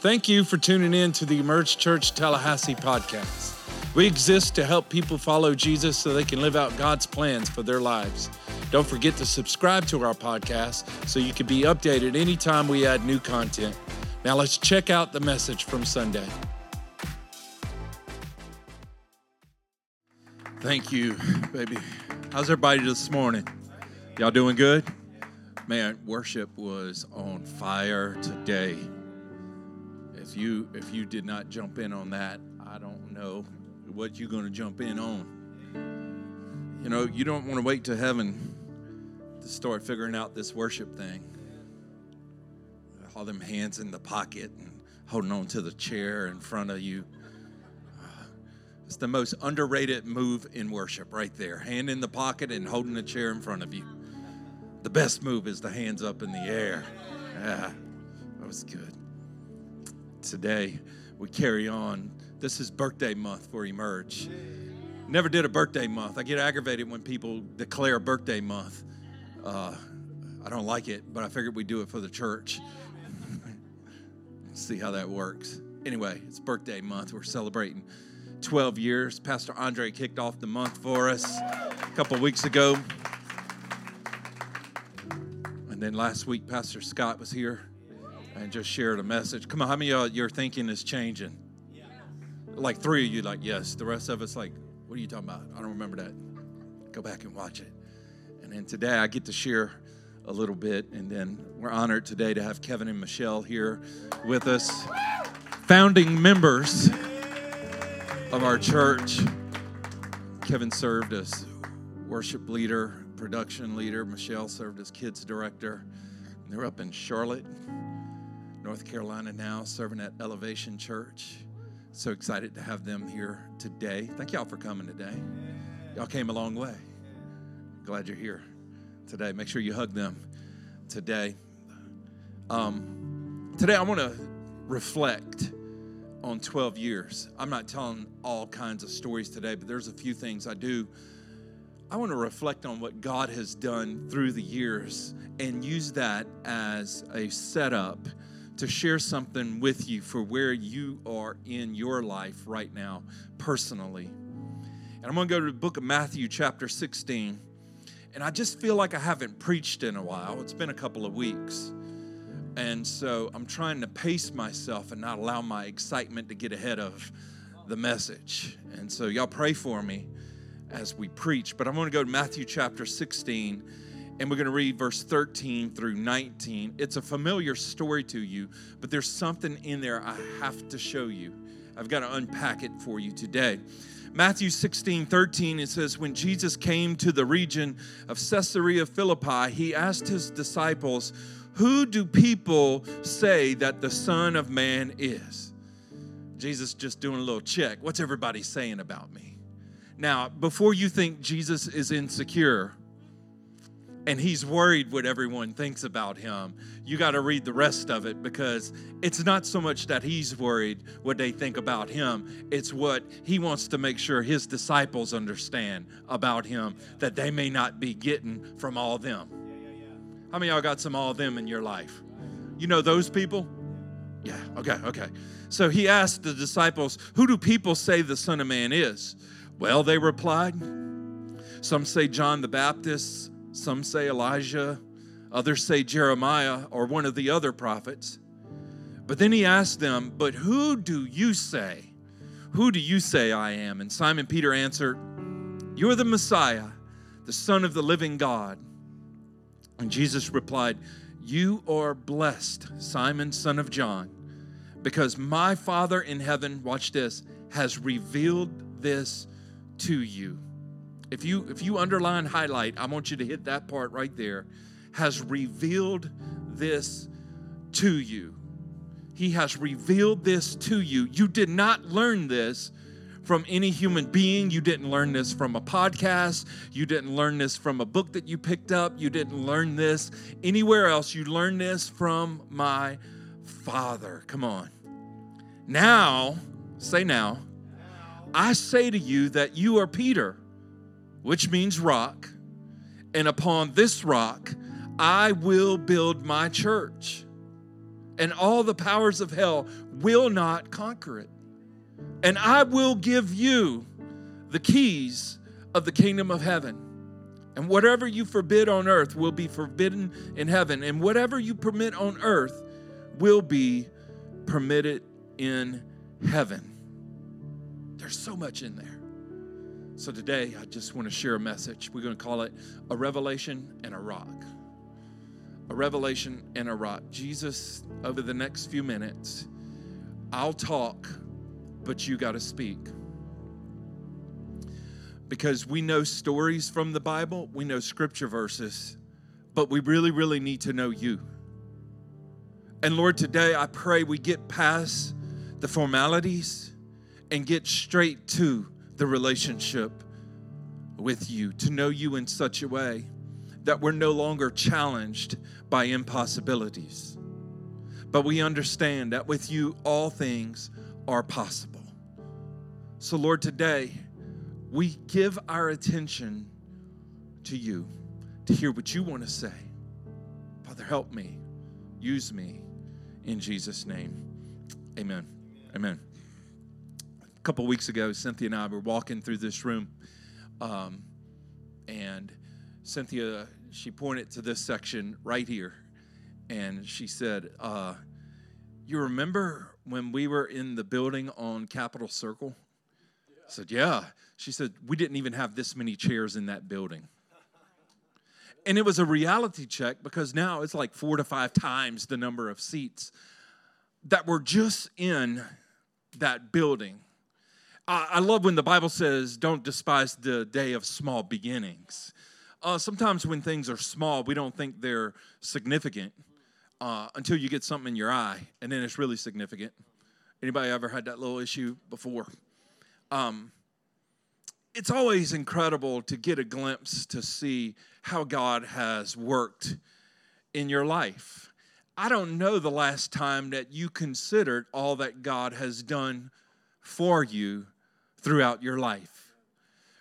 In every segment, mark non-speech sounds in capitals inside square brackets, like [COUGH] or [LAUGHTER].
Thank you for tuning in to the Emerge Church Tallahassee podcast. We exist to help people follow Jesus so they can live out God's plans for their lives. Don't forget to subscribe to our podcast so you can be updated anytime we add new content. Now let's check out the message from Sunday. Thank you, baby. How's everybody this morning? Y'all doing good? Man, worship was on fire today. If you if you did not jump in on that, I don't know what you're going to jump in on. You know, you don't want to wait to heaven to start figuring out this worship thing. All them hands in the pocket and holding on to the chair in front of you. It's the most underrated move in worship right there. Hand in the pocket and holding the chair in front of you. The best move is the hands up in the air. Yeah, that was good. Today, we carry on. This is birthday month for Emerge. Never did a birthday month. I get aggravated when people declare a birthday month. Uh, I don't like it, but I figured we'd do it for the church. [LAUGHS] See how that works. Anyway, it's birthday month. We're celebrating 12 years. Pastor Andre kicked off the month for us a couple weeks ago. And then last week, Pastor Scott was here and just shared a message. Come on, how many of y'all, your thinking is changing? Like three of you, like, yes. The rest of us, like, what are you talking about? I don't remember that. Go back and watch it. And then today, I get to share a little bit. And then we're honored today to have Kevin and Michelle here with us, founding members of our church. Kevin served as worship leader, production leader. Michelle served as kids director. They're up in Charlotte, North Carolina now, serving at Elevation Church. So excited to have them here today. Thank y'all for coming today. Y'all came a long way. Glad you're here today. Make sure you hug them today. Um, today, I want to reflect on 12 years. I'm not telling all kinds of stories today, but there's a few things I do. I want to reflect on what God has done through the years and use that as a setup to share something with you for where you are in your life right now, personally. And I'm going to go to the book of Matthew, chapter 16. And I just feel like I haven't preached in a while. It's been a couple of weeks. And so I'm trying to pace myself and not allow my excitement to get ahead of the message. And so y'all pray for me as we preach. But I'm going to go to Matthew chapter 16 and we're going to read verse 13 through 19. It's a familiar story to you, but there's something in there I have to show you. I've got to unpack it for you today. Matthew 16, 13, it says, When Jesus came to the region of Caesarea Philippi, he asked his disciples, Who do people say that the Son of Man is? Jesus just doing a little check. What's everybody saying about me? Now, before you think Jesus is insecure, and he's worried what everyone thinks about him. You got to read the rest of it because it's not so much that he's worried what they think about him, it's what he wants to make sure his disciples understand about him that they may not be getting from all them. How many y'all got some all them in your life? You know those people? Yeah, okay, okay. So he asked the disciples, Who do people say the Son of Man is? Well, they replied, Some say John the Baptist. Some say Elijah, others say Jeremiah or one of the other prophets. But then he asked them, But who do you say? Who do you say I am? And Simon Peter answered, You're the Messiah, the Son of the living God. And Jesus replied, You are blessed, Simon, son of John, because my Father in heaven, watch this, has revealed this to you if you if you underline highlight i want you to hit that part right there has revealed this to you. He has revealed this to you. You did not learn this from any human being. You didn't learn this from a podcast. You didn't learn this from a book that you picked up. You didn't learn this anywhere else. You learned this from my father. Come on. Now say now i say to you that you are peter which means rock, and upon this rock I will build my church, and all the powers of hell will not conquer it. And I will give you the keys of the kingdom of heaven. And whatever you forbid on earth will be forbidden in heaven. And whatever you permit on earth will be permitted in heaven. There's so much in there. So today, I just want to share a message. We're going to call it a revelation and a rock. A revelation and a rock. Jesus, over the next few minutes, I'll talk, but you got to speak. Because we know stories from the Bible, we know scripture verses, but we really, really need to know you. And Lord, today I pray we get past the formalities and get straight to the relationship with you, to know you in such a way that we're no longer challenged by impossibilities. But we understand that with you, all things are possible. So, Lord, today we give our attention to you to hear what you want to say. Father, help me, use me in Jesus' name. Amen. Amen couple weeks ago, Cynthia and I were walking through this room, um, and Cynthia she pointed to this section right here, and she said, uh, "You remember when we were in the building on Capitol Circle?" I said, "Yeah." She said, "We didn't even have this many chairs in that building." And it was a reality check because now it's like four to five times the number of seats that were just in that building I love when the Bible says, don't despise the day of small beginnings. Uh, sometimes when things are small, we don't think they're significant uh, until you get something in your eye, and then it's really significant. Anybody ever had that little issue before? Um, it's always incredible to get a glimpse to see how God has worked in your life. I don't know the last time that you considered all that God has done for you throughout your life.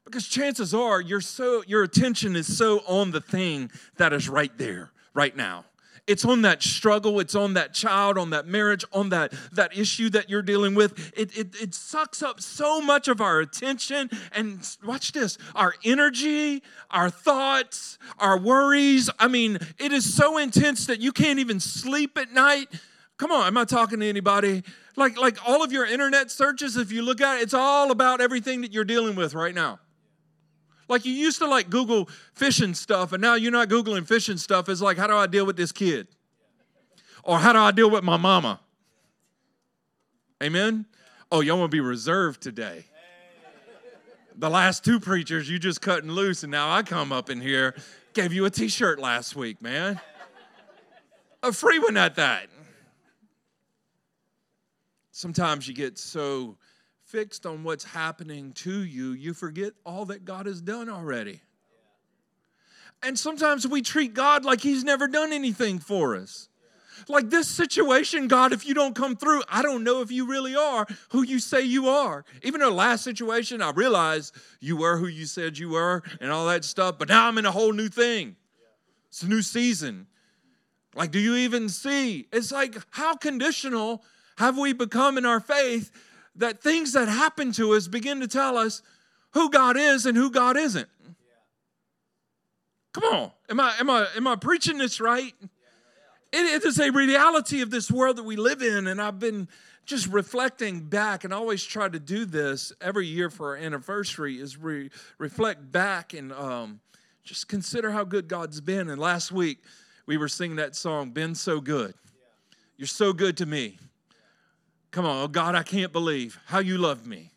Because chances are you're so your attention is so on the thing that is right there, right now. It's on that struggle, it's on that child, on that marriage, on that, that issue that you're dealing with. It, it, it sucks up so much of our attention. And watch this our energy, our thoughts, our worries. I mean, it is so intense that you can't even sleep at night. Come on, am I talking to anybody? Like, like all of your internet searches, if you look at it, it's all about everything that you're dealing with right now. Like you used to like Google fishing stuff, and now you're not Googling fishing stuff. It's like, how do I deal with this kid? Or how do I deal with my mama? Amen? Oh, y'all want to be reserved today. The last two preachers, you just cutting loose, and now I come up in here, gave you a t shirt last week, man. A free one at that. Sometimes you get so fixed on what's happening to you, you forget all that God has done already. And sometimes we treat God like He's never done anything for us. Like this situation, God, if you don't come through, I don't know if you really are who you say you are. Even in the last situation, I realized you were who you said you were and all that stuff, but now I'm in a whole new thing. It's a new season. Like, do you even see? It's like, how conditional have we become in our faith that things that happen to us begin to tell us who God is and who God isn't? Come on. Am I am I am I preaching this right? It, it is a reality of this world that we live in, and I've been just reflecting back, and I always try to do this every year for our anniversary, is re- reflect back and um, just consider how good God's been. And last week we were singing that song, "Been So Good." You're so good to me. Come on, oh God, I can't believe how you love me.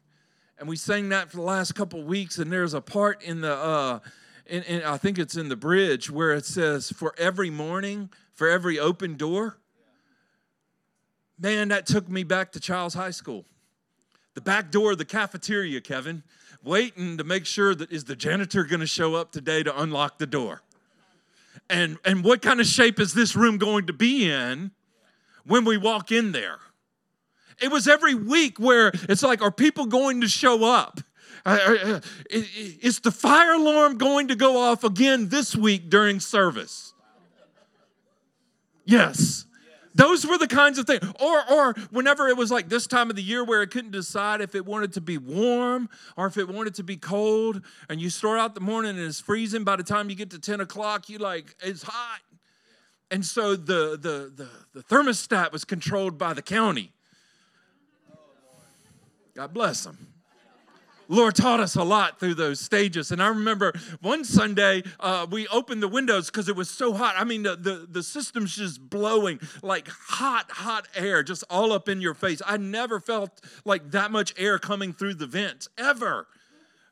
And we sang that for the last couple weeks, and there's a part in the, uh, in, in, I think it's in the bridge where it says, For every morning, for every open door. Man, that took me back to Chiles High School. The back door of the cafeteria, Kevin, waiting to make sure that is the janitor going to show up today to unlock the door? And, and what kind of shape is this room going to be in when we walk in there? It was every week where it's like, are people going to show up? Uh, uh, uh is the fire alarm going to go off again this week during service? Yes. Those were the kinds of things. Or, or whenever it was like this time of the year where it couldn't decide if it wanted to be warm or if it wanted to be cold, and you start out the morning and it's freezing. By the time you get to 10 o'clock, you like, it's hot. And so the, the, the, the thermostat was controlled by the county. God bless them. Lord taught us a lot through those stages. And I remember one Sunday uh, we opened the windows because it was so hot. I mean, the, the, the system's just blowing like hot, hot air just all up in your face. I never felt like that much air coming through the vents ever.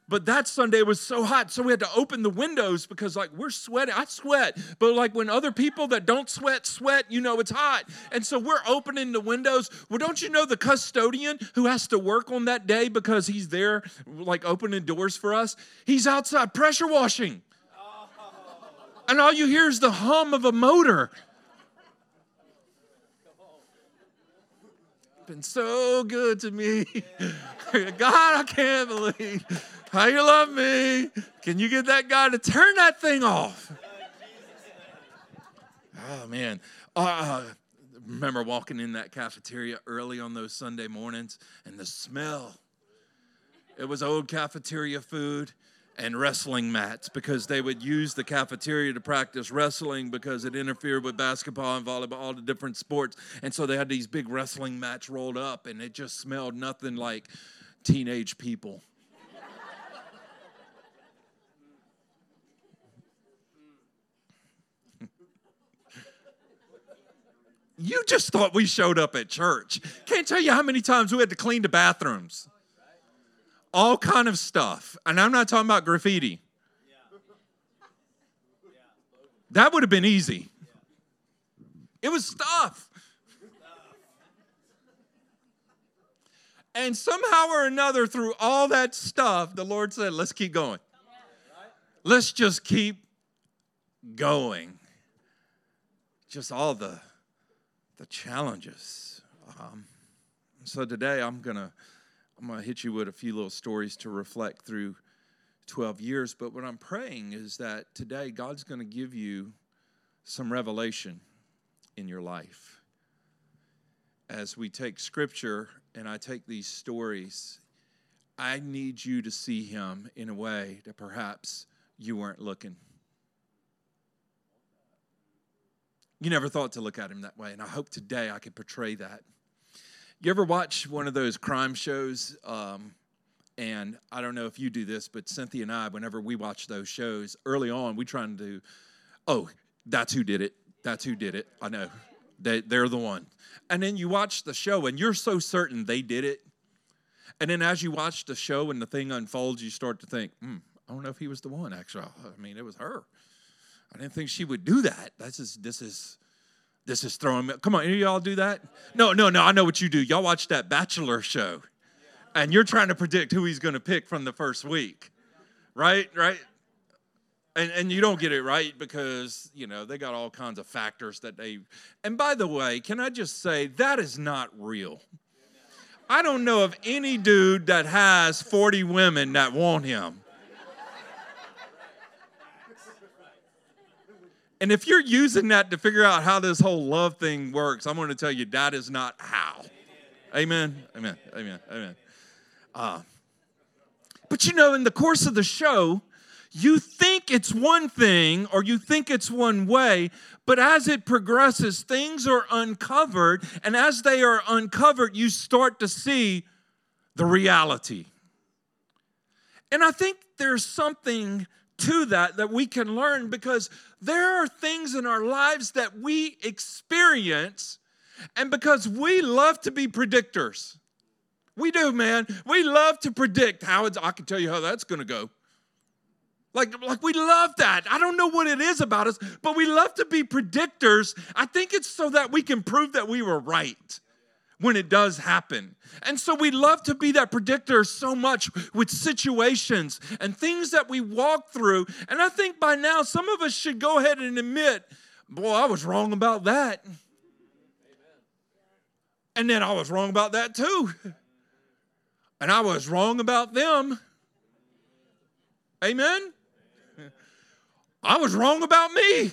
But that Sunday was so hot, so we had to open the windows because, like, we're sweating. I sweat, but like when other people that don't sweat sweat, you know it's hot. And so we're opening the windows. Well, don't you know the custodian who has to work on that day because he's there, like, opening doors for us? He's outside pressure washing. And all you hear is the hum of a motor. Been so good to me. [LAUGHS] God, I can't believe how you love me. Can you get that guy to turn that thing off? Oh, man. Uh, remember walking in that cafeteria early on those Sunday mornings and the smell. It was old cafeteria food and wrestling mats because they would use the cafeteria to practice wrestling because it interfered with basketball and volleyball, all the different sports. And so they had these big wrestling mats rolled up, and it just smelled nothing like teenage people. You just thought we showed up at church. Can't tell you how many times we had to clean the bathrooms. All kind of stuff. And I'm not talking about graffiti. That would have been easy. It was stuff. And somehow or another, through all that stuff, the Lord said, let's keep going. Let's just keep going. Just all the the challenges. Um, so today I'm gonna I'm gonna hit you with a few little stories to reflect through 12 years. But what I'm praying is that today God's gonna give you some revelation in your life as we take Scripture and I take these stories. I need you to see Him in a way that perhaps you weren't looking. You never thought to look at him that way, and I hope today I can portray that. You ever watch one of those crime shows? Um, and I don't know if you do this, but Cynthia and I, whenever we watch those shows, early on, we try and do, oh, that's who did it. That's who did it. I know. They, they're the one. And then you watch the show, and you're so certain they did it. And then as you watch the show and the thing unfolds, you start to think, hmm, I don't know if he was the one, actually. I mean, it was her. I didn't think she would do that. This is this is this is throwing me. Come on, any of y'all do that? No, no, no. I know what you do. Y'all watch that Bachelor show, and you're trying to predict who he's going to pick from the first week, right? Right. And, and you don't get it right because you know they got all kinds of factors that they and by the way can i just say that is not real i don't know of any dude that has 40 women that want him And if you're using that to figure out how this whole love thing works, I'm going to tell you that is not how. Amen. Amen. Amen. Amen. Uh, but you know, in the course of the show, you think it's one thing or you think it's one way, but as it progresses, things are uncovered. And as they are uncovered, you start to see the reality. And I think there's something to that that we can learn because there are things in our lives that we experience, and because we love to be predictors. We do, man. We love to predict how it's, I can tell you how that's gonna go. Like, like we love that. I don't know what it is about us, but we love to be predictors. I think it's so that we can prove that we were right when it does happen. And so we love to be that predictor so much with situations and things that we walk through. And I think by now some of us should go ahead and admit, boy, I was wrong about that. Amen. And then I was wrong about that too. And I was wrong about them. Amen? I was wrong about me.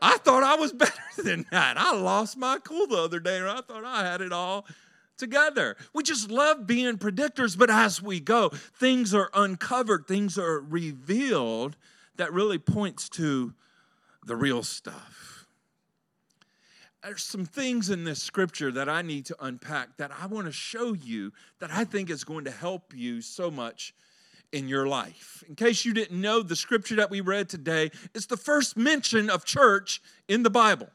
I thought I was [LAUGHS] better than that. I lost my cool the other day, and I thought I had it all together. We just love being predictors, but as we go, things are uncovered, things are revealed that really points to the real stuff. There's some things in this scripture that I need to unpack that I want to show you that I think is going to help you so much in your life. In case you didn't know, the scripture that we read today is the first mention of church in the Bible.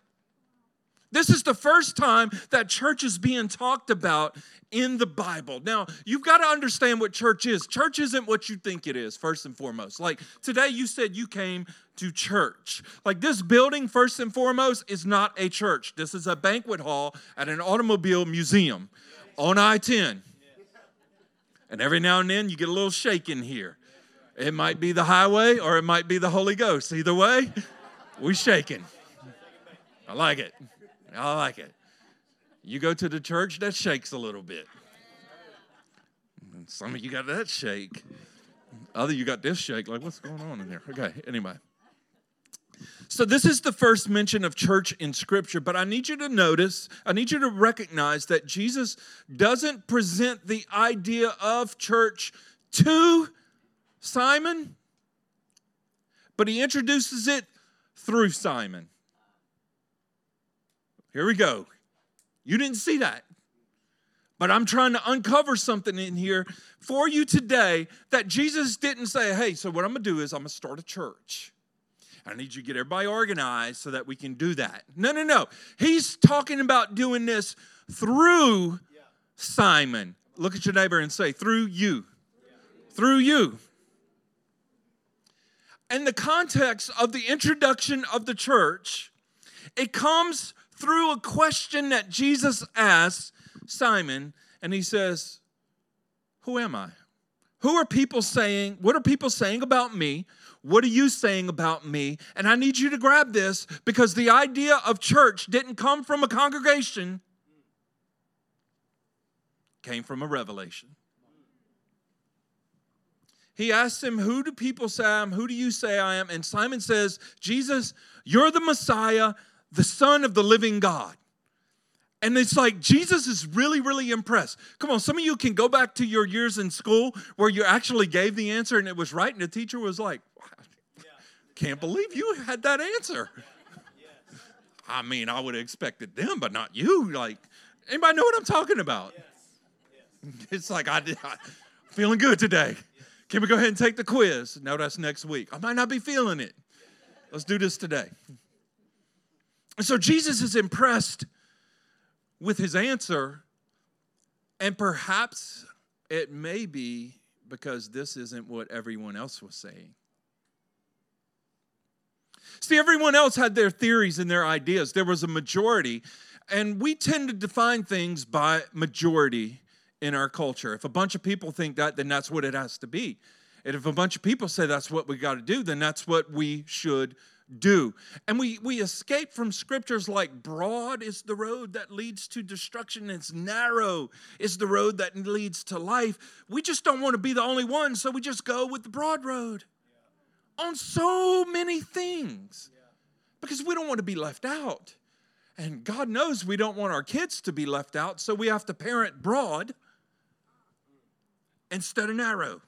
This is the first time that church is being talked about in the Bible. Now, you've got to understand what church is. Church isn't what you think it is, first and foremost. Like today, you said you came to church. Like this building, first and foremost, is not a church. This is a banquet hall at an automobile museum on I 10. And every now and then you get a little shake in here. It might be the highway or it might be the Holy Ghost. Either way, we shaking. I like it. I like it. You go to the church, that shakes a little bit. some of you got that shake. Other you got this shake. Like, what's going on in here? Okay, anyway. So, this is the first mention of church in Scripture, but I need you to notice, I need you to recognize that Jesus doesn't present the idea of church to Simon, but he introduces it through Simon. Here we go. You didn't see that. But I'm trying to uncover something in here for you today that Jesus didn't say, hey, so what I'm gonna do is I'm gonna start a church. I need you to get everybody organized so that we can do that. No, no, no. He's talking about doing this through Simon. Look at your neighbor and say, through you. Through you. In the context of the introduction of the church, it comes through a question that Jesus asks Simon, and he says, Who am I? Who are people saying? What are people saying about me? What are you saying about me? And I need you to grab this because the idea of church didn't come from a congregation, came from a revelation. He asks him, Who do people say I am? Who do you say I am? And Simon says, Jesus, you're the Messiah, the Son of the living God. And it's like Jesus is really, really impressed. Come on, some of you can go back to your years in school where you actually gave the answer and it was right, and the teacher was like, can't believe you had that answer. I mean, I would have expected them, but not you. Like, anybody know what I'm talking about? It's like I did. I, feeling good today. Can we go ahead and take the quiz? No, that's next week. I might not be feeling it. Let's do this today. And so Jesus is impressed with his answer, and perhaps it may be because this isn't what everyone else was saying. See, everyone else had their theories and their ideas. There was a majority, and we tend to define things by majority in our culture. If a bunch of people think that, then that's what it has to be. And if a bunch of people say that's what we got to do, then that's what we should do. And we, we escape from scriptures like broad is the road that leads to destruction, it's narrow is the road that leads to life. We just don't want to be the only one, so we just go with the broad road on so many things because we don't want to be left out. And God knows we don't want our kids to be left out, so we have to parent broad instead of narrow.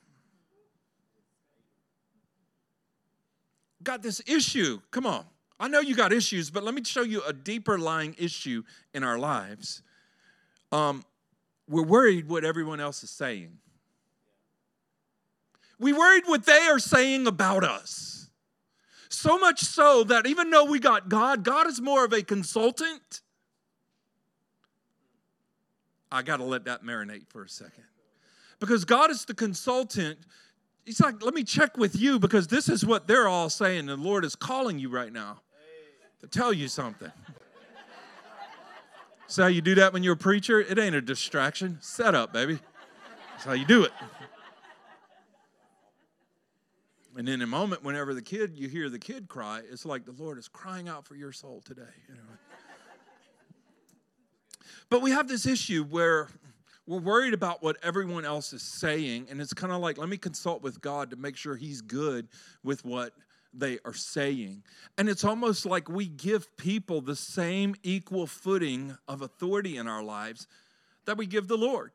Got this issue. Come on. I know you got issues, but let me show you a deeper lying issue in our lives. Um, we're worried what everyone else is saying. We worried what they are saying about us. So much so that even though we got God, God is more of a consultant. I got to let that marinate for a second. Because God is the consultant. He's like, let me check with you because this is what they're all saying. The Lord is calling you right now to tell you something. See how you do that when you're a preacher? It ain't a distraction. Set up, baby. That's how you do it. And in a moment, whenever the kid, you hear the kid cry, it's like the Lord is crying out for your soul today. But we have this issue where we're worried about what everyone else is saying, and it's kind of like, let me consult with God to make sure He's good with what they are saying. And it's almost like we give people the same equal footing of authority in our lives that we give the Lord.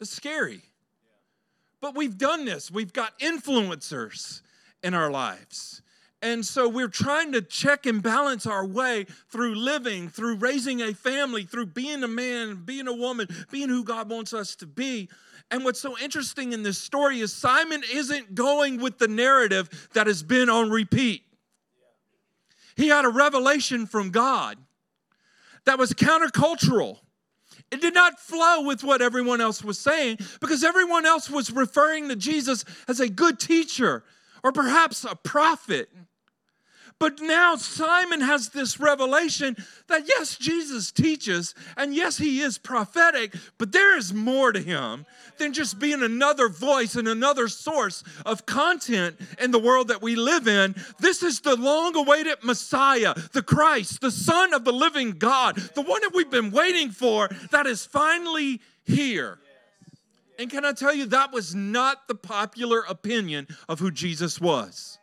It's scary. But we've done this. We've got influencers in our lives. And so we're trying to check and balance our way through living, through raising a family, through being a man, being a woman, being who God wants us to be. And what's so interesting in this story is Simon isn't going with the narrative that has been on repeat. He had a revelation from God that was countercultural. It did not flow with what everyone else was saying because everyone else was referring to Jesus as a good teacher or perhaps a prophet. But now Simon has this revelation that yes, Jesus teaches, and yes, he is prophetic, but there is more to him than just being another voice and another source of content in the world that we live in. This is the long awaited Messiah, the Christ, the Son of the living God, the one that we've been waiting for that is finally here. And can I tell you, that was not the popular opinion of who Jesus was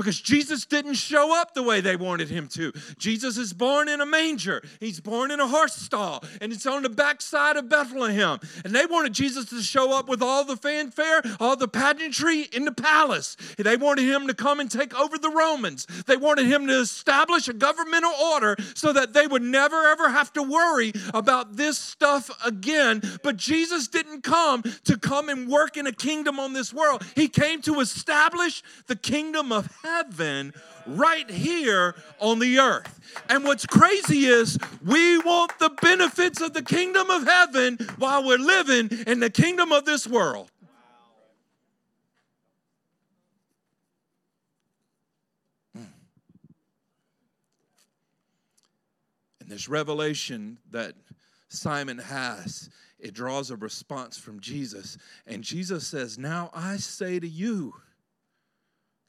because Jesus didn't show up the way they wanted him to. Jesus is born in a manger, he's born in a horse stall, and it's on the backside of Bethlehem. And they wanted Jesus to show up with all the fanfare, all the pageantry in the palace. They wanted him to come and take over the Romans. They wanted him to establish a governmental order so that they would never ever have to worry about this stuff again. But Jesus didn't come to come and work in a kingdom on this world. He came to establish the kingdom of heaven right here on the earth. And what's crazy is we want the benefits of the kingdom of heaven while we're living in the kingdom of this world. Hmm. And this revelation that Simon has, it draws a response from Jesus. And Jesus says, Now I say to you,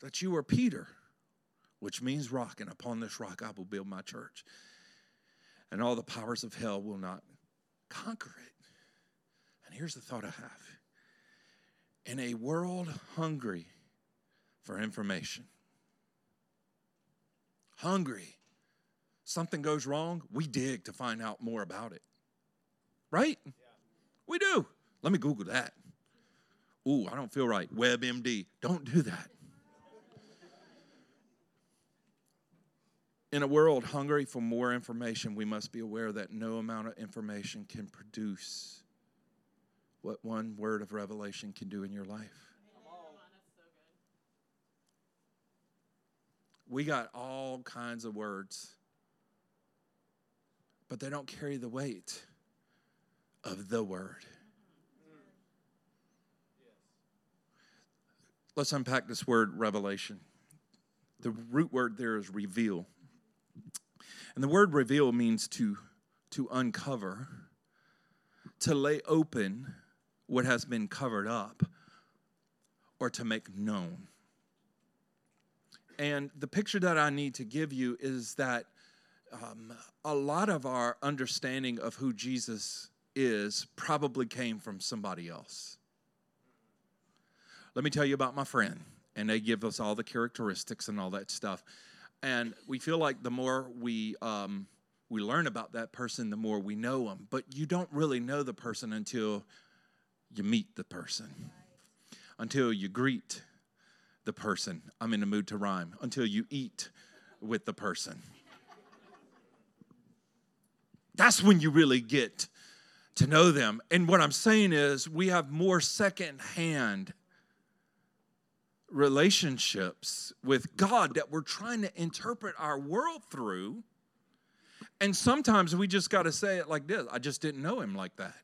that you are Peter, which means rock, and upon this rock I will build my church. And all the powers of hell will not conquer it. And here's the thought I have in a world hungry for information, hungry, something goes wrong, we dig to find out more about it. Right? Yeah. We do. Let me Google that. Ooh, I don't feel right. WebMD. Don't do that. In a world hungry for more information, we must be aware that no amount of information can produce what one word of revelation can do in your life. We got all kinds of words, but they don't carry the weight of the word. Let's unpack this word revelation. The root word there is reveal. And the word reveal means to, to uncover, to lay open what has been covered up, or to make known. And the picture that I need to give you is that um, a lot of our understanding of who Jesus is probably came from somebody else. Let me tell you about my friend, and they give us all the characteristics and all that stuff and we feel like the more we um, we learn about that person, the more we know them. But you don't really know the person until you meet the person, until you greet the person. I'm in the mood to rhyme. Until you eat with the person. That's when you really get to know them. And what I'm saying is, we have more secondhand relationships with God that we're trying to interpret our world through. And sometimes we just got to say it like this I just didn't know him like that.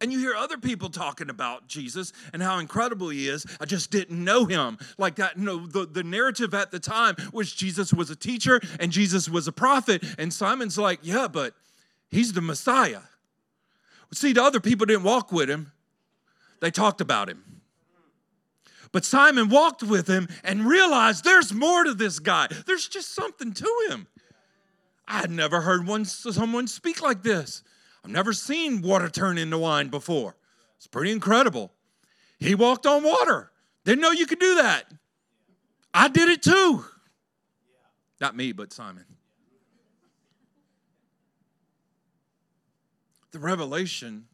And you hear other people talking about Jesus and how incredible he is. I just didn't know him like that. No, the, the narrative at the time was Jesus was a teacher and Jesus was a prophet. And Simon's like, yeah, but he's the Messiah. See, the other people didn't walk with him, they talked about him. But Simon walked with him and realized there's more to this guy. There's just something to him. I had never heard one, someone speak like this. I've never seen water turn into wine before. It's pretty incredible. He walked on water. Didn't know you could do that. I did it too. Not me, but Simon. The revelation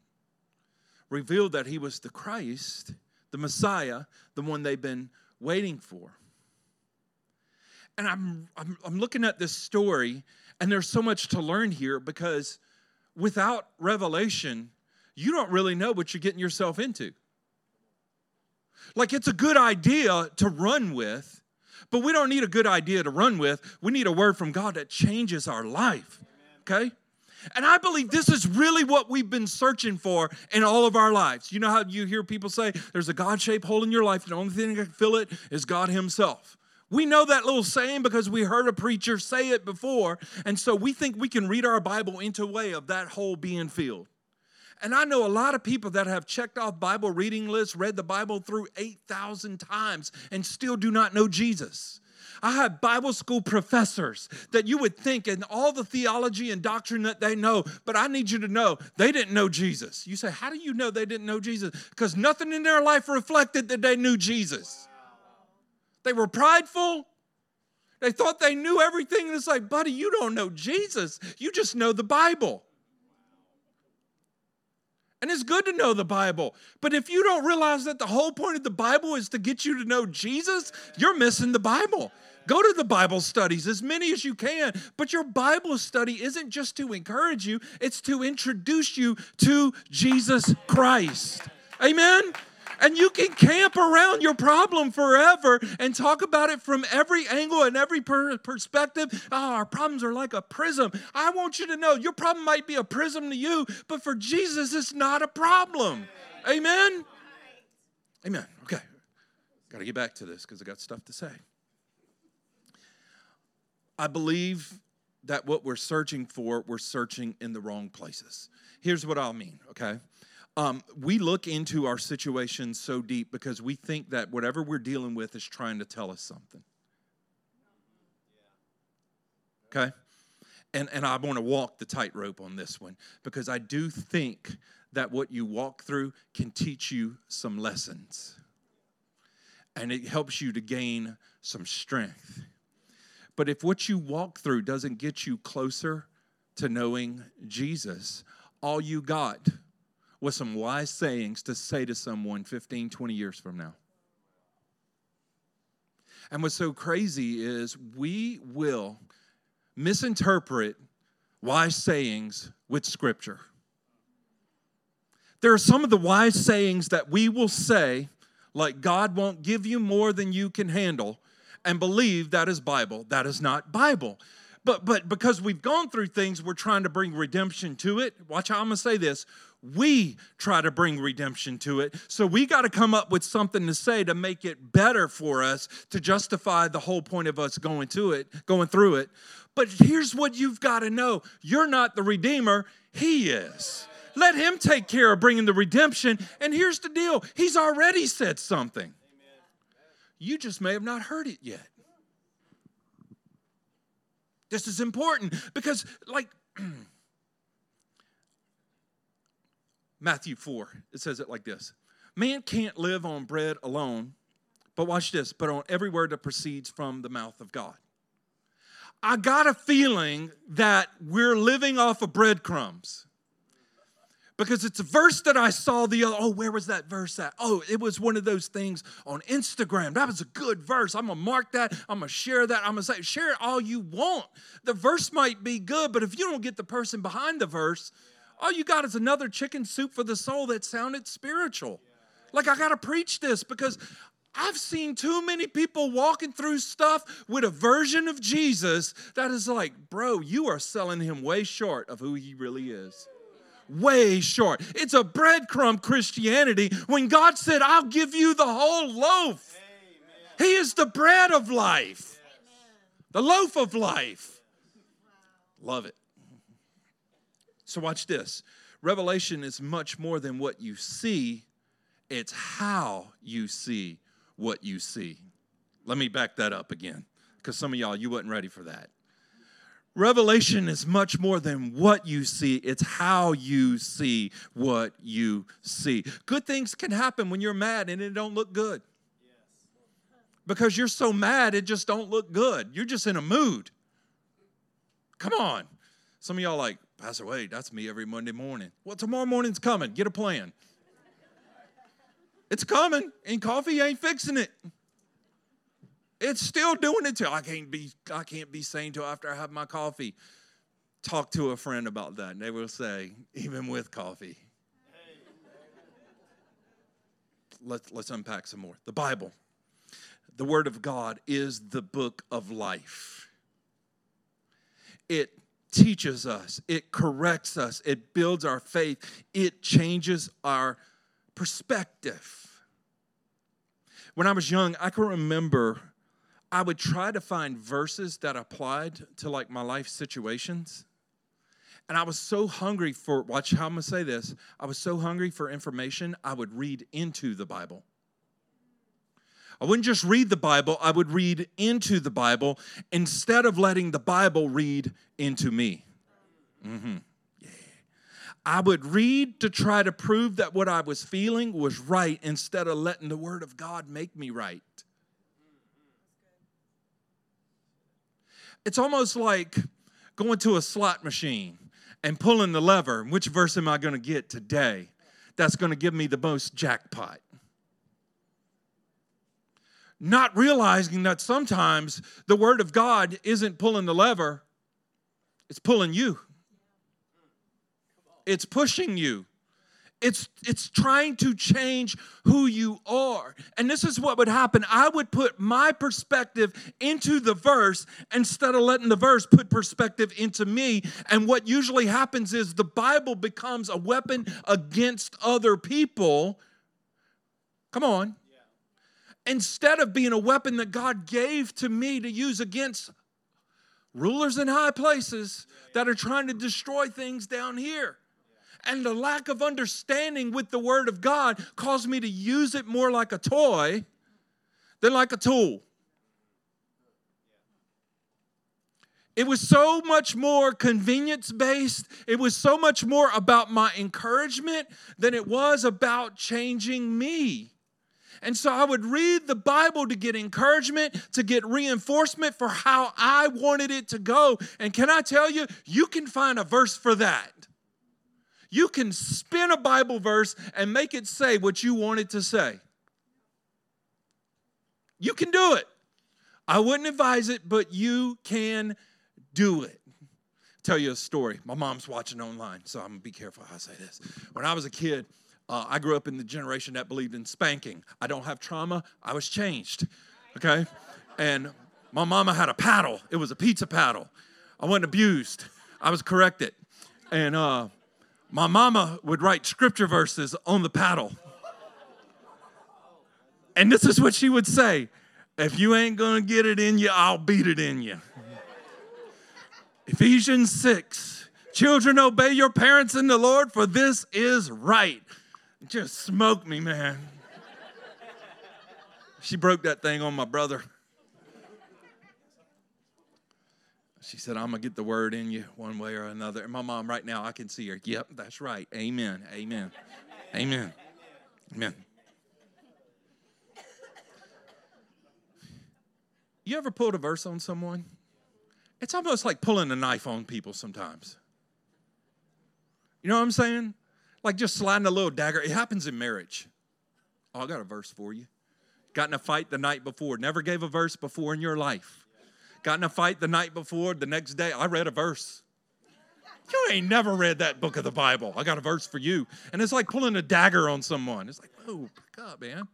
revealed that he was the Christ, the Messiah, the one they've been waiting for. And I'm, I'm, I'm looking at this story, and there's so much to learn here because without revelation, you don't really know what you're getting yourself into. Like, it's a good idea to run with, but we don't need a good idea to run with. We need a word from God that changes our life. Okay? And I believe this is really what we've been searching for in all of our lives. You know how you hear people say there's a God shaped hole in your life, and the only thing that can fill it is God Himself. We know that little saying because we heard a preacher say it before, and so we think we can read our Bible into a way of that hole being filled. And I know a lot of people that have checked off Bible reading lists, read the Bible through 8,000 times, and still do not know Jesus. I have Bible school professors that you would think in all the theology and doctrine that they know, but I need you to know they didn't know Jesus. You say, How do you know they didn't know Jesus? Because nothing in their life reflected that they knew Jesus. They were prideful. They thought they knew everything. And it's like, buddy, you don't know Jesus. You just know the Bible. And it's good to know the Bible. But if you don't realize that the whole point of the Bible is to get you to know Jesus, you're missing the Bible. Go to the Bible studies, as many as you can. But your Bible study isn't just to encourage you, it's to introduce you to Jesus Christ. Amen? And you can camp around your problem forever and talk about it from every angle and every per- perspective. Oh, our problems are like a prism. I want you to know your problem might be a prism to you, but for Jesus, it's not a problem. Amen? Amen. Okay. Got to get back to this because I got stuff to say. I believe that what we're searching for, we're searching in the wrong places. Here's what I'll mean, okay? Um, we look into our situation so deep because we think that whatever we're dealing with is trying to tell us something. Okay? And, and I want to walk the tightrope on this one because I do think that what you walk through can teach you some lessons and it helps you to gain some strength. But if what you walk through doesn't get you closer to knowing Jesus, all you got was some wise sayings to say to someone 15, 20 years from now. And what's so crazy is we will misinterpret wise sayings with scripture. There are some of the wise sayings that we will say, like God won't give you more than you can handle, and believe that is Bible. That is not Bible. But but because we've gone through things, we're trying to bring redemption to it. Watch how I'm gonna say this we try to bring redemption to it. So we got to come up with something to say to make it better for us to justify the whole point of us going to it, going through it. But here's what you've got to know. You're not the redeemer, he is. Let him take care of bringing the redemption. And here's the deal. He's already said something. You just may have not heard it yet. This is important because like [CLEARS THROAT] Matthew 4, it says it like this Man can't live on bread alone, but watch this, but on every word that proceeds from the mouth of God. I got a feeling that we're living off of breadcrumbs because it's a verse that I saw the other. Oh, where was that verse at? Oh, it was one of those things on Instagram. That was a good verse. I'm gonna mark that. I'm gonna share that. I'm gonna say, share it all you want. The verse might be good, but if you don't get the person behind the verse, all you got is another chicken soup for the soul that sounded spiritual. Like, I got to preach this because I've seen too many people walking through stuff with a version of Jesus that is like, bro, you are selling him way short of who he really is. Way short. It's a breadcrumb Christianity when God said, I'll give you the whole loaf. Amen. He is the bread of life, the loaf of life. Love it. So, watch this. Revelation is much more than what you see, it's how you see what you see. Let me back that up again, because some of y'all, you wasn't ready for that. Revelation is much more than what you see, it's how you see what you see. Good things can happen when you're mad and it don't look good. because you're so mad it just don't look good. You're just in a mood. Come on. Some of y'all like, Pastor Wade, that's me every Monday morning. Well, tomorrow morning's coming. Get a plan. It's coming, and coffee ain't fixing it. It's still doing it to. I can't be I can't be sane till after I have my coffee. Talk to a friend about that, and they will say, even with coffee. Let's, let's unpack some more. The Bible, the Word of God, is the book of life. It teaches us, it corrects us, it builds our faith, it changes our perspective. When I was young, I can remember I would try to find verses that applied to like my life situations. And I was so hungry for, watch how I'm gonna say this. I was so hungry for information, I would read into the Bible. I wouldn't just read the Bible, I would read into the Bible instead of letting the Bible read into me. Mm-hmm. Yeah. I would read to try to prove that what I was feeling was right instead of letting the Word of God make me right. It's almost like going to a slot machine and pulling the lever. Which verse am I going to get today that's going to give me the most jackpot? Not realizing that sometimes the Word of God isn't pulling the lever, it's pulling you, it's pushing you. It's, it's trying to change who you are. And this is what would happen. I would put my perspective into the verse instead of letting the verse put perspective into me. And what usually happens is the Bible becomes a weapon against other people. Come on. Instead of being a weapon that God gave to me to use against rulers in high places that are trying to destroy things down here and the lack of understanding with the Word of God caused me to use it more like a toy than like a tool. It was so much more convenience based. It was so much more about my encouragement than it was about changing me. And so I would read the Bible to get encouragement, to get reinforcement for how I wanted it to go. And can I tell you, you can find a verse for that. You can spin a Bible verse and make it say what you want it to say. You can do it. I wouldn't advise it, but you can do it. Tell you a story. My mom's watching online, so I'm gonna be careful how I say this. When I was a kid, uh, I grew up in the generation that believed in spanking. I don't have trauma. I was changed. Okay, and my mama had a paddle. It was a pizza paddle. I wasn't abused. I was corrected, and uh, my mama would write scripture verses on the paddle. And this is what she would say If you ain't gonna get it in you, I'll beat it in you. Ephesians 6 Children, obey your parents in the Lord, for this is right. just smoke me, man. She broke that thing on my brother. She said, I'm going to get the word in you one way or another. And my mom, right now, I can see her. Yep, that's right. Amen. Amen. Amen. Amen. You ever pulled a verse on someone? It's almost like pulling a knife on people sometimes. You know what I'm saying? Like just sliding a little dagger. It happens in marriage. Oh, I got a verse for you. Got in a fight the night before. Never gave a verse before in your life. Got in a fight the night before. The next day, I read a verse. You ain't never read that book of the Bible. I got a verse for you. And it's like pulling a dagger on someone. It's like, oh, up, man.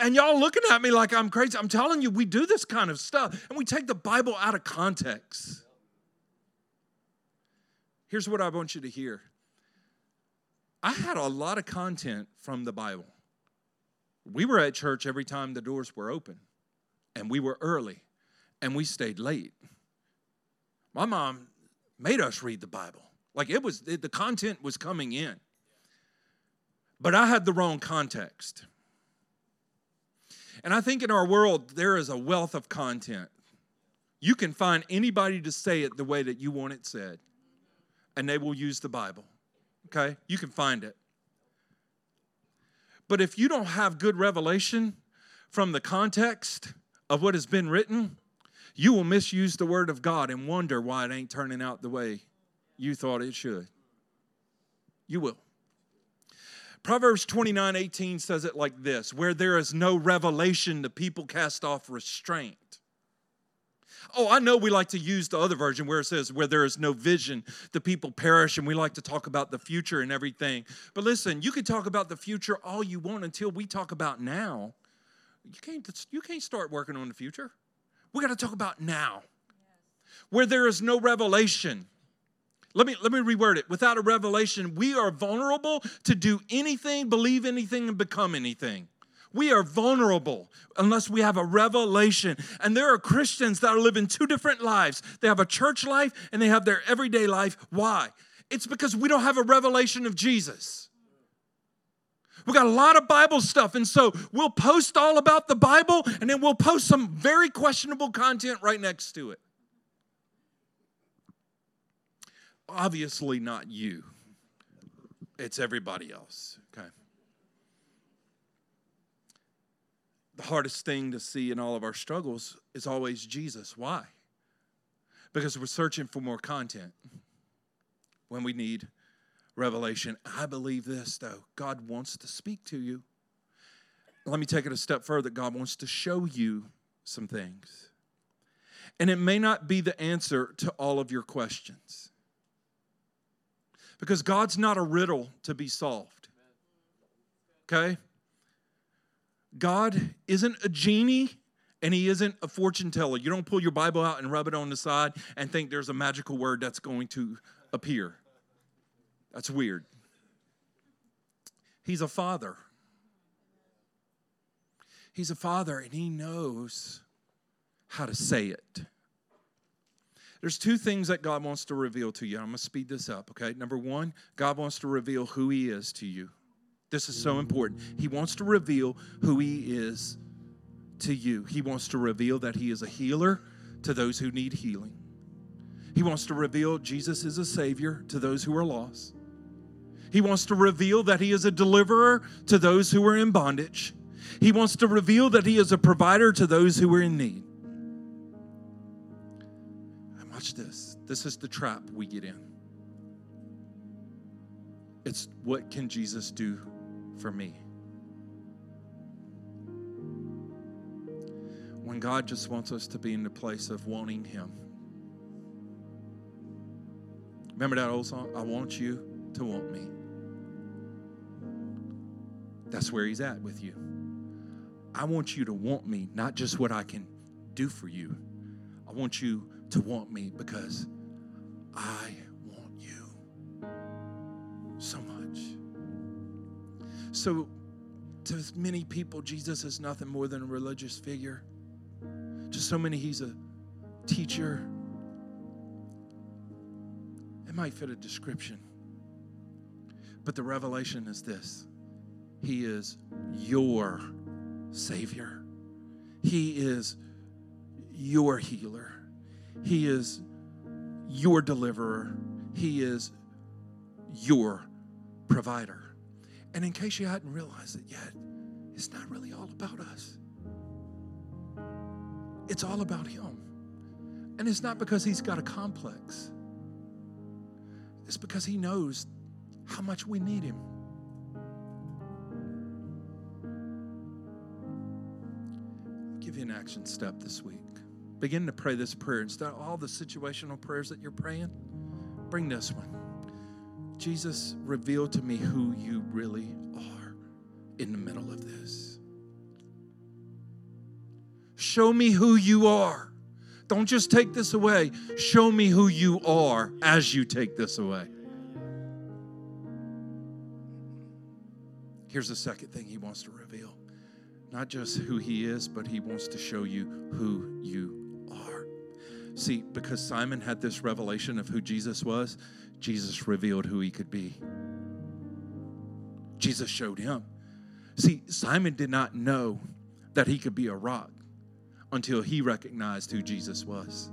And y'all looking at me like I'm crazy. I'm telling you, we do this kind of stuff and we take the Bible out of context. Here's what I want you to hear I had a lot of content from the Bible. We were at church every time the doors were open and we were early and we stayed late. My mom made us read the Bible. Like it was, the content was coming in. But I had the wrong context. And I think in our world, there is a wealth of content. You can find anybody to say it the way that you want it said, and they will use the Bible. Okay? You can find it. But if you don't have good revelation from the context of what has been written, you will misuse the word of God and wonder why it ain't turning out the way you thought it should. You will. Proverbs 29 18 says it like this Where there is no revelation, the people cast off restraint. Oh, I know we like to use the other version where it says, where there is no vision, the people perish, and we like to talk about the future and everything. But listen, you can talk about the future all you want until we talk about now. You can't, you can't start working on the future. We got to talk about now. Where there is no revelation. Let me, let me reword it. Without a revelation, we are vulnerable to do anything, believe anything, and become anything. We are vulnerable unless we have a revelation. And there are Christians that are living two different lives. They have a church life and they have their everyday life. Why? It's because we don't have a revelation of Jesus. We got a lot of Bible stuff, and so we'll post all about the Bible and then we'll post some very questionable content right next to it. Obviously, not you, it's everybody else. Okay. the hardest thing to see in all of our struggles is always Jesus. Why? Because we're searching for more content when we need revelation. I believe this, though God wants to speak to you. Let me take it a step further. God wants to show you some things. And it may not be the answer to all of your questions. Because God's not a riddle to be solved. Okay? God isn't a genie and he isn't a fortune teller. You don't pull your Bible out and rub it on the side and think there's a magical word that's going to appear. That's weird. He's a father. He's a father and he knows how to say it. There's two things that God wants to reveal to you. I'm going to speed this up, okay? Number one, God wants to reveal who he is to you. This is so important. He wants to reveal who He is to you. He wants to reveal that He is a healer to those who need healing. He wants to reveal Jesus is a Savior to those who are lost. He wants to reveal that He is a deliverer to those who are in bondage. He wants to reveal that He is a provider to those who are in need. And watch this. This is the trap we get in. It's what can Jesus do for me. When God just wants us to be in the place of wanting Him. Remember that old song? I want you to want me. That's where He's at with you. I want you to want me, not just what I can do for you. I want you to want me because I want you so much. So, to many people, Jesus is nothing more than a religious figure. To so many, he's a teacher. It might fit a description. But the revelation is this He is your Savior, He is your healer, He is your deliverer, He is your provider. And in case you hadn't realized it yet, it's not really all about us. It's all about Him. And it's not because He's got a complex, it's because He knows how much we need Him. Action step this week. Begin to pray this prayer. Instead of all the situational prayers that you're praying, bring this one. Jesus, reveal to me who you really are in the middle of this. Show me who you are. Don't just take this away. Show me who you are as you take this away. Here's the second thing he wants to reveal not just who he is, but he wants to show you who you are. See, because Simon had this revelation of who Jesus was, Jesus revealed who he could be. Jesus showed him. See, Simon did not know that he could be a rock until he recognized who Jesus was.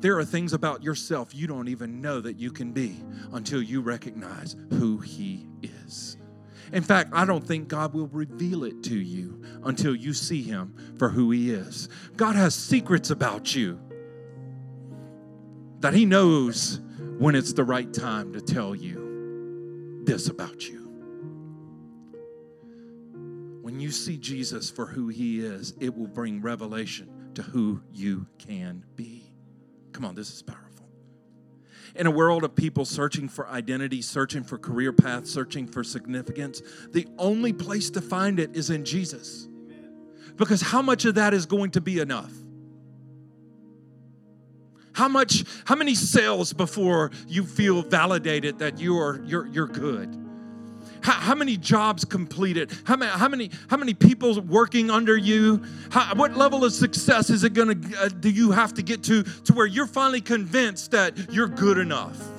There are things about yourself you don't even know that you can be until you recognize who he is. In fact, I don't think God will reveal it to you until you see Him for who He is. God has secrets about you that He knows when it's the right time to tell you this about you. When you see Jesus for who He is, it will bring revelation to who you can be. Come on, this is powerful. In a world of people searching for identity, searching for career paths, searching for significance, the only place to find it is in Jesus. Because how much of that is going to be enough? How much, how many sales before you feel validated that you're you're you're good? How, how many jobs completed? How many, how many, how many people working under you? How, what level of success is it going to, uh, do you have to get to, to where you're finally convinced that you're good enough?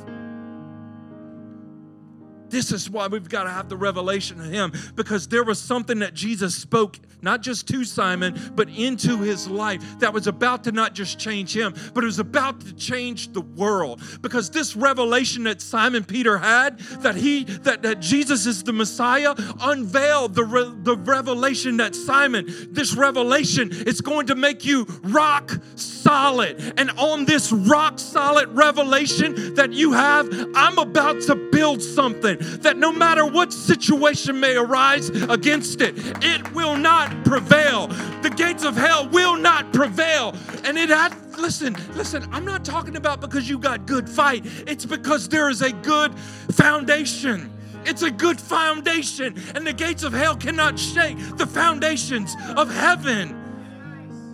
This is why we've got to have the revelation of Him because there was something that Jesus spoke, not just to Simon, but into his life that was about to not just change him, but it was about to change the world. Because this revelation that Simon Peter had, that he that, that Jesus is the Messiah, unveiled the, re, the revelation that Simon, this revelation is going to make you rock solid. And on this rock solid revelation that you have, I'm about to build something that no matter what situation may arise against it, it will not prevail. The gates of hell will not prevail. And it had, listen, listen, I'm not talking about because you got good fight, it's because there is a good foundation. It's a good foundation, and the gates of hell cannot shake the foundations of heaven.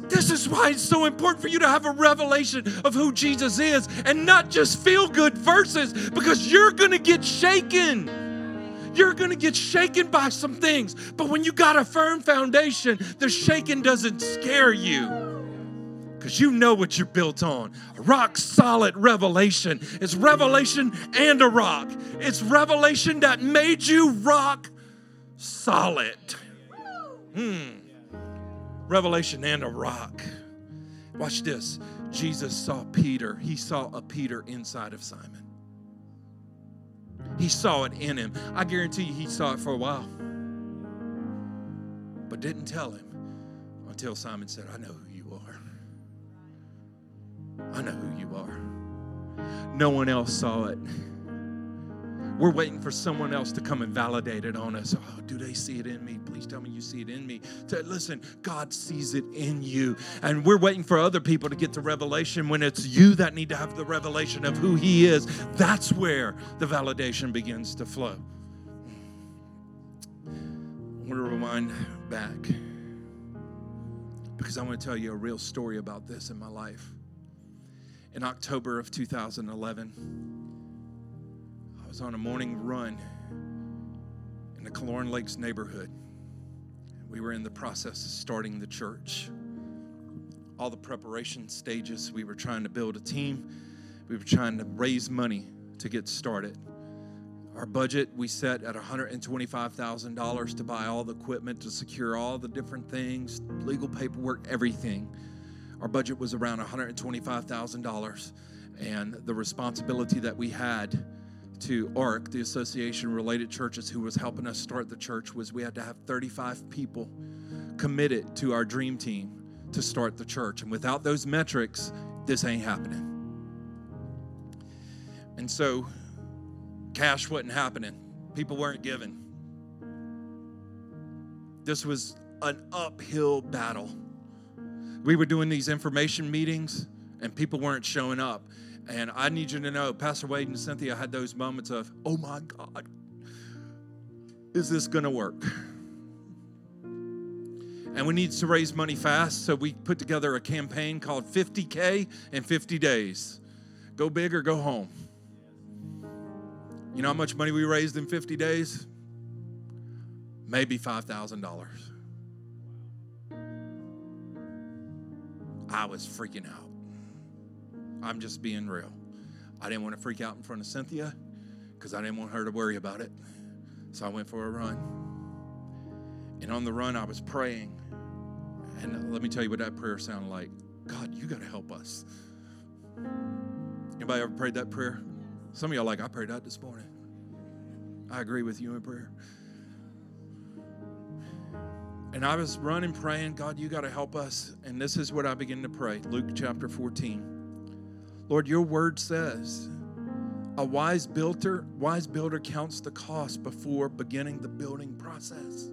This is why it's so important for you to have a revelation of who Jesus is and not just feel good verses because you're going to get shaken. You're going to get shaken by some things. But when you got a firm foundation, the shaking doesn't scare you because you know what you're built on. A rock solid revelation. It's revelation and a rock. It's revelation that made you rock solid. Hmm revelation and a rock. Watch this. Jesus saw Peter. He saw a Peter inside of Simon. He saw it in him. I guarantee you he saw it for a while, but didn't tell him until Simon said, I know who you are. I know who you are. No one else saw it. We're waiting for someone else to come and validate it on us. Oh, do they see it in me? Please tell me you see it in me. Listen, God sees it in you. And we're waiting for other people to get the revelation when it's you that need to have the revelation of who He is. That's where the validation begins to flow. I want to rewind back because I want to tell you a real story about this in my life. In October of 2011, was on a morning run in the Killearn Lakes neighborhood. We were in the process of starting the church. All the preparation stages, we were trying to build a team, we were trying to raise money to get started. Our budget we set at $125,000 to buy all the equipment, to secure all the different things, legal paperwork, everything. Our budget was around $125,000. And the responsibility that we had to ARC, the Association Related Churches, who was helping us start the church, was we had to have 35 people committed to our dream team to start the church. And without those metrics, this ain't happening. And so, cash wasn't happening, people weren't giving. This was an uphill battle. We were doing these information meetings, and people weren't showing up. And I need you to know, Pastor Wade and Cynthia had those moments of, oh my God, is this going to work? And we need to raise money fast, so we put together a campaign called 50K in 50 days. Go big or go home. You know how much money we raised in 50 days? Maybe $5,000. I was freaking out. I'm just being real. I didn't want to freak out in front of Cynthia because I didn't want her to worry about it. So I went for a run. And on the run, I was praying. And let me tell you what that prayer sounded like God, you got to help us. Anybody ever prayed that prayer? Some of y'all like, I prayed that this morning. I agree with you in prayer. And I was running, praying, God, you got to help us. And this is what I began to pray Luke chapter 14. Lord, your word says, a wise builder, wise builder counts the cost before beginning the building process.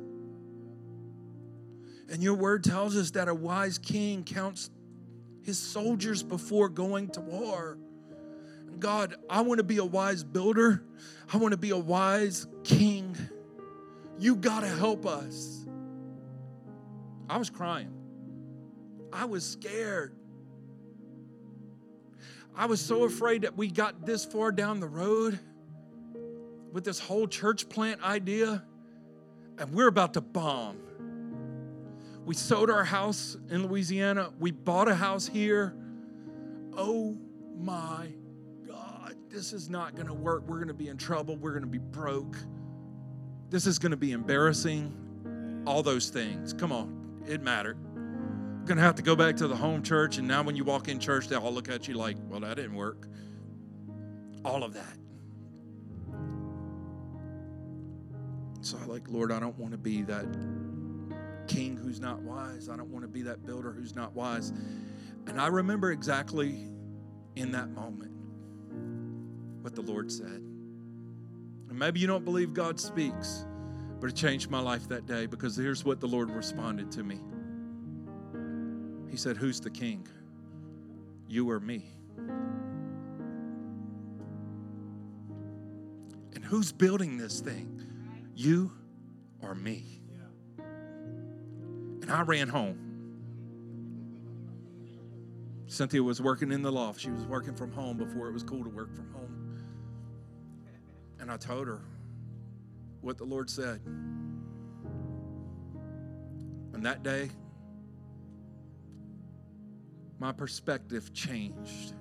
And your word tells us that a wise king counts his soldiers before going to war. God, I want to be a wise builder. I want to be a wise king. You got to help us. I was crying. I was scared. I was so afraid that we got this far down the road with this whole church plant idea and we're about to bomb. We sold our house in Louisiana. We bought a house here. Oh my God, this is not going to work. We're going to be in trouble. We're going to be broke. This is going to be embarrassing. All those things. Come on, it mattered. Going to have to go back to the home church, and now when you walk in church, they all look at you like, well, that didn't work. All of that. So I like, Lord, I don't want to be that king who's not wise. I don't want to be that builder who's not wise. And I remember exactly in that moment what the Lord said. And maybe you don't believe God speaks, but it changed my life that day because here's what the Lord responded to me. He said, Who's the king? You or me? And who's building this thing? You or me? And I ran home. Cynthia was working in the loft. She was working from home before it was cool to work from home. And I told her what the Lord said. And that day, my perspective changed.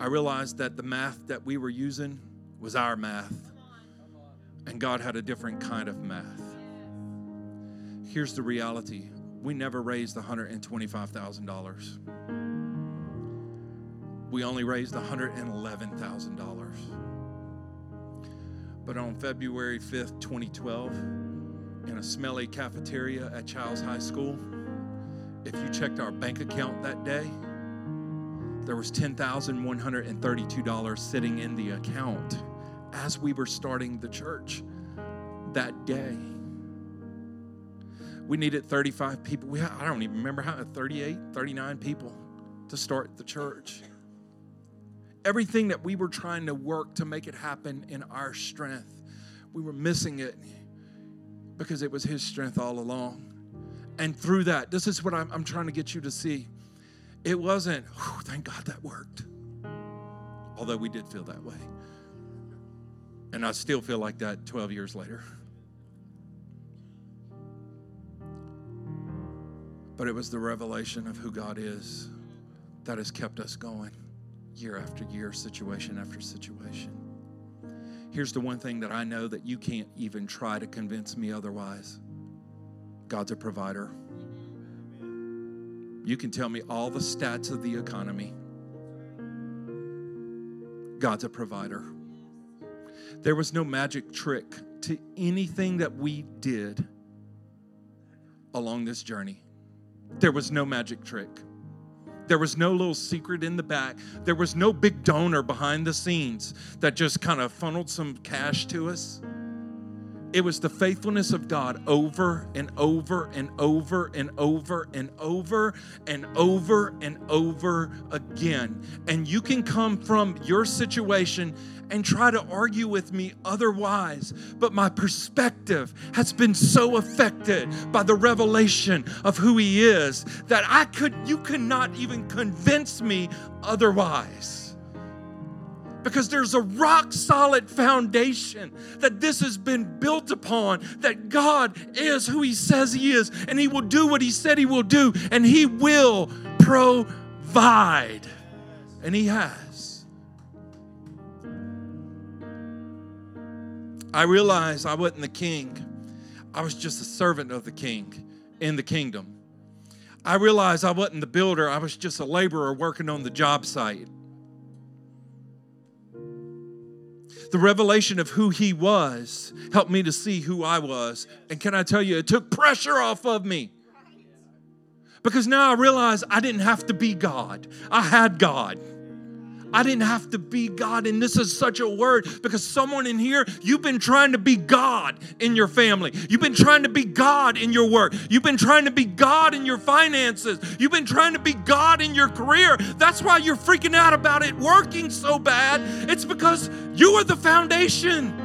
I realized that the math that we were using was our math, and God had a different kind of math. Here's the reality we never raised $125,000. We only raised $111,000. But on February 5th, 2012, in a smelly cafeteria at Chiles High School, if you checked our bank account that day, there was $10,132 sitting in the account as we were starting the church that day. We needed 35 people. We I don't even remember how 38, 39 people to start the church. Everything that we were trying to work to make it happen in our strength, we were missing it because it was His strength all along. And through that, this is what I'm, I'm trying to get you to see. It wasn't, thank God that worked. Although we did feel that way. And I still feel like that 12 years later. But it was the revelation of who God is that has kept us going year after year, situation after situation. Here's the one thing that I know that you can't even try to convince me otherwise God's a provider. You can tell me all the stats of the economy. God's a provider. There was no magic trick to anything that we did along this journey. There was no magic trick. There was no little secret in the back. There was no big donor behind the scenes that just kind of funneled some cash to us. It was the faithfulness of God over and over and over and over and over and over and over again. And you can come from your situation and try to argue with me otherwise, but my perspective has been so affected by the revelation of who He is that I could, you could not even convince me otherwise because there's a rock solid foundation that this has been built upon that God is who He says He is, and He will do what He said He will do, and He will provide. And He has. I realized I wasn't the king, I was just a servant of the king in the kingdom. I realized I wasn't the builder, I was just a laborer working on the job site. The revelation of who he was helped me to see who I was. And can I tell you, it took pressure off of me. Because now I realize I didn't have to be God, I had God. I didn't have to be God. And this is such a word because someone in here, you've been trying to be God in your family. You've been trying to be God in your work. You've been trying to be God in your finances. You've been trying to be God in your career. That's why you're freaking out about it working so bad. It's because you are the foundation.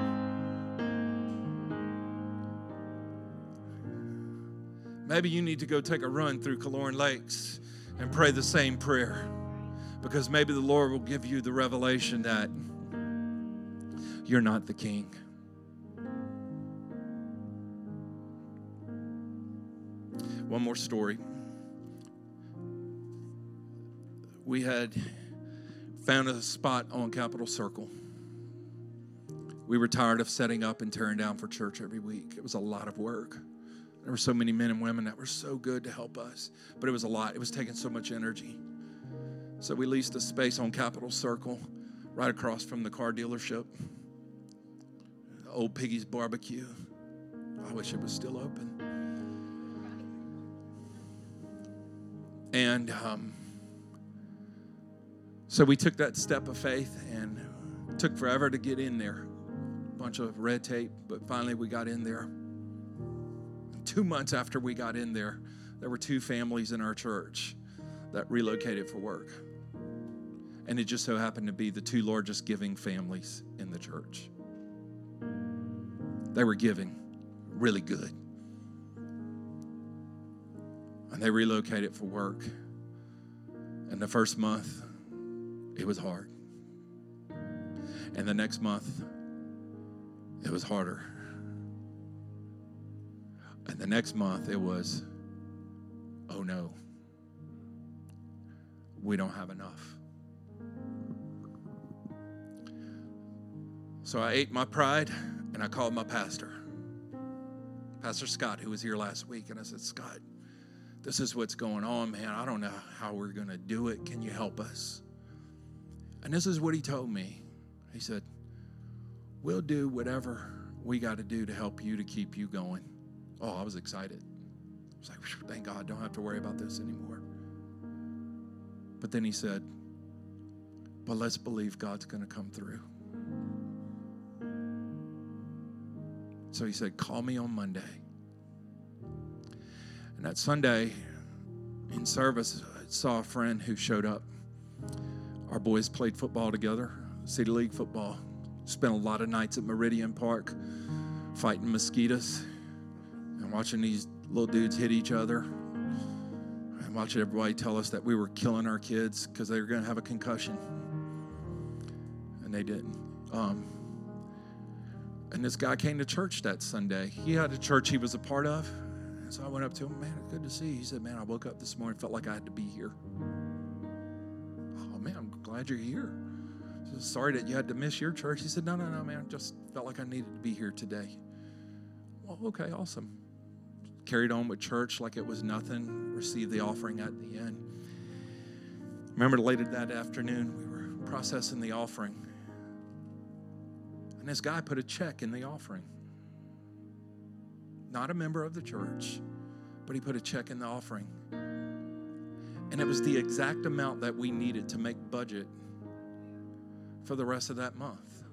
Maybe you need to go take a run through Killearn Lakes and pray the same prayer because maybe the Lord will give you the revelation that you're not the king. One more story. We had found a spot on Capitol Circle. We were tired of setting up and tearing down for church every week. It was a lot of work. There were so many men and women that were so good to help us, but it was a lot. It was taking so much energy. So we leased a space on Capitol Circle, right across from the car dealership. Old Piggy's Barbecue. I wish it was still open. And um, so we took that step of faith and took forever to get in there. A bunch of red tape, but finally we got in there. Two months after we got in there, there were two families in our church that relocated for work. And it just so happened to be the two largest giving families in the church. They were giving really good. And they relocated for work. And the first month, it was hard. And the next month, it was harder. And the next month, it was, oh no, we don't have enough. So I ate my pride and I called my pastor, Pastor Scott, who was here last week. And I said, Scott, this is what's going on, man. I don't know how we're going to do it. Can you help us? And this is what he told me. He said, We'll do whatever we got to do to help you to keep you going. Oh, I was excited. I was like, thank God, don't have to worry about this anymore. But then he said, But let's believe God's going to come through. So he said, Call me on Monday. And that Sunday in service, I saw a friend who showed up. Our boys played football together, City League football. Spent a lot of nights at Meridian Park fighting mosquitoes and watching these little dudes hit each other and watching everybody tell us that we were killing our kids because they were going to have a concussion. And they didn't. Um, and this guy came to church that Sunday. He had a church he was a part of. And so I went up to him, man, it's good to see you. He said, man, I woke up this morning, felt like I had to be here. Oh, man, I'm glad you're here. Said, Sorry that you had to miss your church. He said, no, no, no, man, I just felt like I needed to be here today. Well, okay, awesome. Carried on with church like it was nothing, received the offering at the end. Remember later that afternoon, we were processing the offering. And this guy put a check in the offering. Not a member of the church, but he put a check in the offering. And it was the exact amount that we needed to make budget for the rest of that month.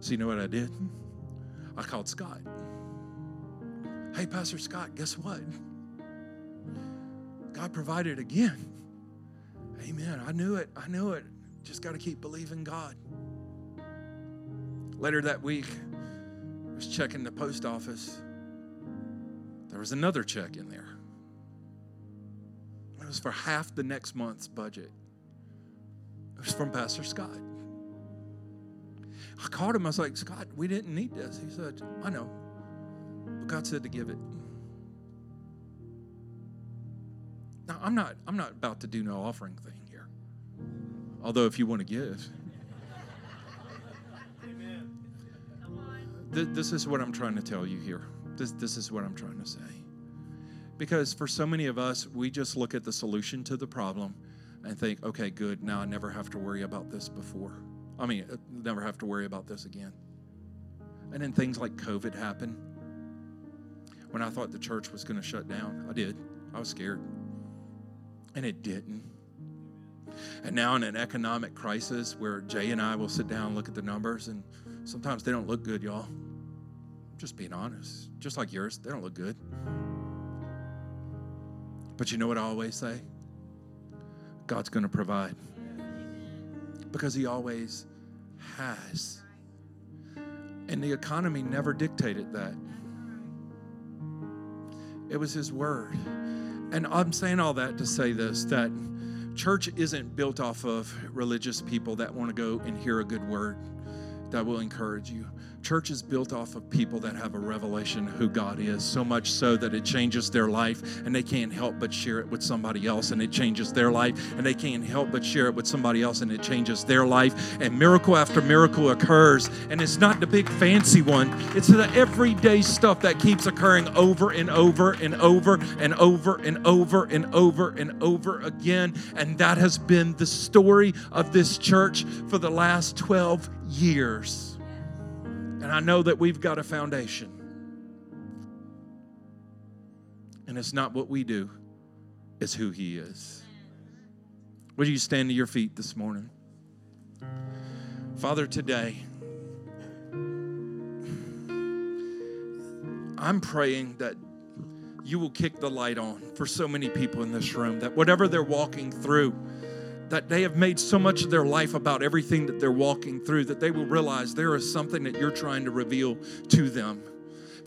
So, you know what I did? I called Scott. Hey, Pastor Scott, guess what? God provided again. Amen. I knew it. I knew it. Just got to keep believing God. Later that week, I was checking the post office. There was another check in there. It was for half the next month's budget. It was from Pastor Scott. I called him. I was like, Scott, we didn't need this. He said, I know. But God said to give it. Now, I'm not, I'm not about to do no offering thing. Although, if you want to give, this is what I'm trying to tell you here. This, this is what I'm trying to say. Because for so many of us, we just look at the solution to the problem, and think, okay, good, now I never have to worry about this before. I mean, uh, never have to worry about this again. And then things like COVID happen. When I thought the church was going to shut down, I did. I was scared. And it didn't. And now in an economic crisis where Jay and I will sit down and look at the numbers, and sometimes they don't look good, y'all. Just being honest. Just like yours, they don't look good. But you know what I always say? God's going to provide. Because He always has. And the economy never dictated that, it was His Word. And I'm saying all that to say this that church isn't built off of religious people that want to go and hear a good word that will encourage you. Church is built off of people that have a revelation who God is, so much so that it changes their life and they can't help but share it with somebody else and it changes their life and they can't help but share it with somebody else and it changes their life. And miracle after miracle occurs. And it's not the big fancy one, it's the everyday stuff that keeps occurring over and over and over and over and over and over and over again. And that has been the story of this church for the last 12 years. And I know that we've got a foundation. And it's not what we do, it's who He is. Would you stand to your feet this morning? Father, today, I'm praying that you will kick the light on for so many people in this room, that whatever they're walking through, that they have made so much of their life about everything that they're walking through that they will realize there is something that you're trying to reveal to them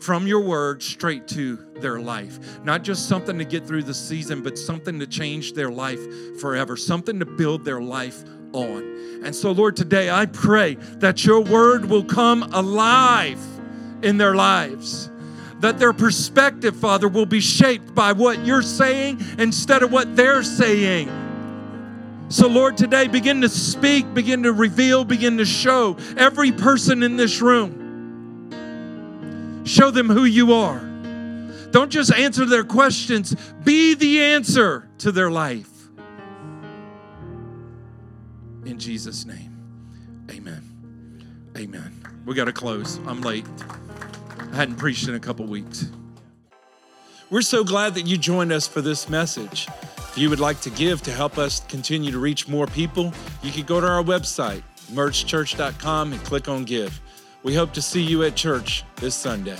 from your word straight to their life. Not just something to get through the season, but something to change their life forever, something to build their life on. And so, Lord, today I pray that your word will come alive in their lives. That their perspective, Father, will be shaped by what you're saying instead of what they're saying. So, Lord, today begin to speak, begin to reveal, begin to show every person in this room. Show them who you are. Don't just answer their questions, be the answer to their life. In Jesus' name, amen. Amen. We got to close. I'm late. I hadn't preached in a couple weeks. We're so glad that you joined us for this message. If you would like to give to help us continue to reach more people, you can go to our website, emergechurch.com, and click on Give. We hope to see you at church this Sunday.